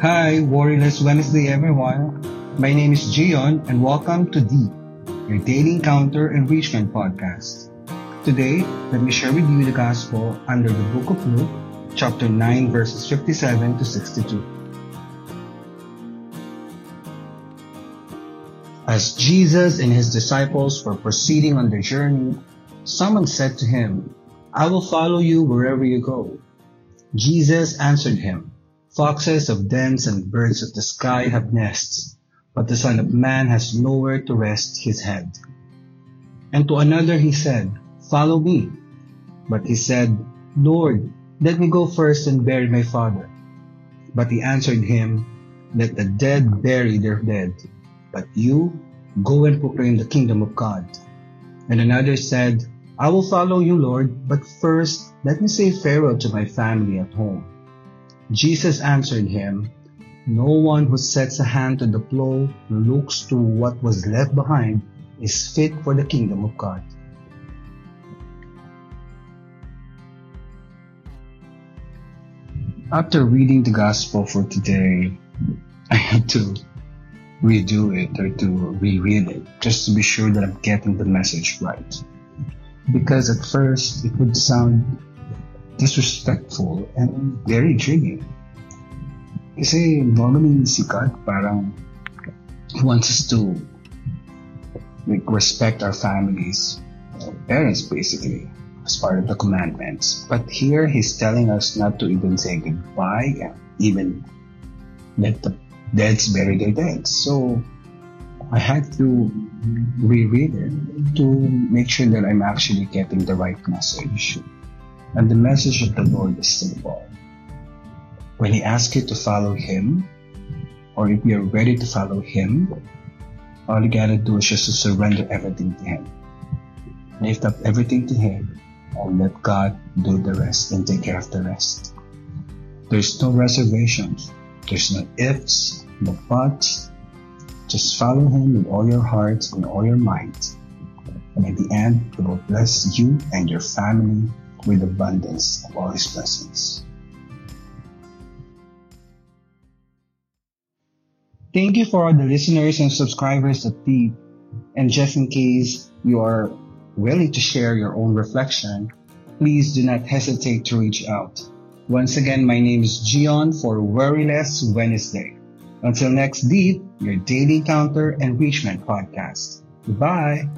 Hi, Worryless Wednesday everyone. My name is Gion and welcome to Deep, your daily encounter enrichment podcast. Today, let me share with you the gospel under the book of Luke, chapter 9, verses 57 to 62. As Jesus and his disciples were proceeding on their journey, someone said to him, I will follow you wherever you go. Jesus answered him, Foxes of dens and birds of the sky have nests, but the Son of Man has nowhere to rest his head. And to another he said, Follow me. But he said, Lord, let me go first and bury my father. But he answered him, Let the dead bury their dead, but you go and proclaim the kingdom of God. And another said, I will follow you, Lord, but first let me say farewell to my family at home. Jesus answered him, No one who sets a hand to the plow and looks to what was left behind is fit for the kingdom of God. After reading the gospel for today, I had to redo it or to reread it just to be sure that I'm getting the message right. Because at first it would sound disrespectful and very intriguing. Kasi normally si God parang wants us to like, respect our families, our parents basically, as part of the commandments. But here he's telling us not to even say goodbye and even let the deads bury their dead. So I had to reread it to make sure that I'm actually getting the right message. And the message of the Lord is simple. When He asks you to follow Him, or if you're ready to follow Him, all you gotta do is just to surrender everything to Him. Lift up everything to Him and let God do the rest and take care of the rest. There's no reservations. There's no ifs, no buts. Just follow Him with all your heart and all your might. And at the end, He will bless you and your family with abundance of all His blessings. Thank you for all the listeners and subscribers of Deep. And just in case you are willing to share your own reflection, please do not hesitate to reach out. Once again, my name is Gion for Worryless Wednesday. Until next Deep, your daily counter enrichment podcast. Goodbye.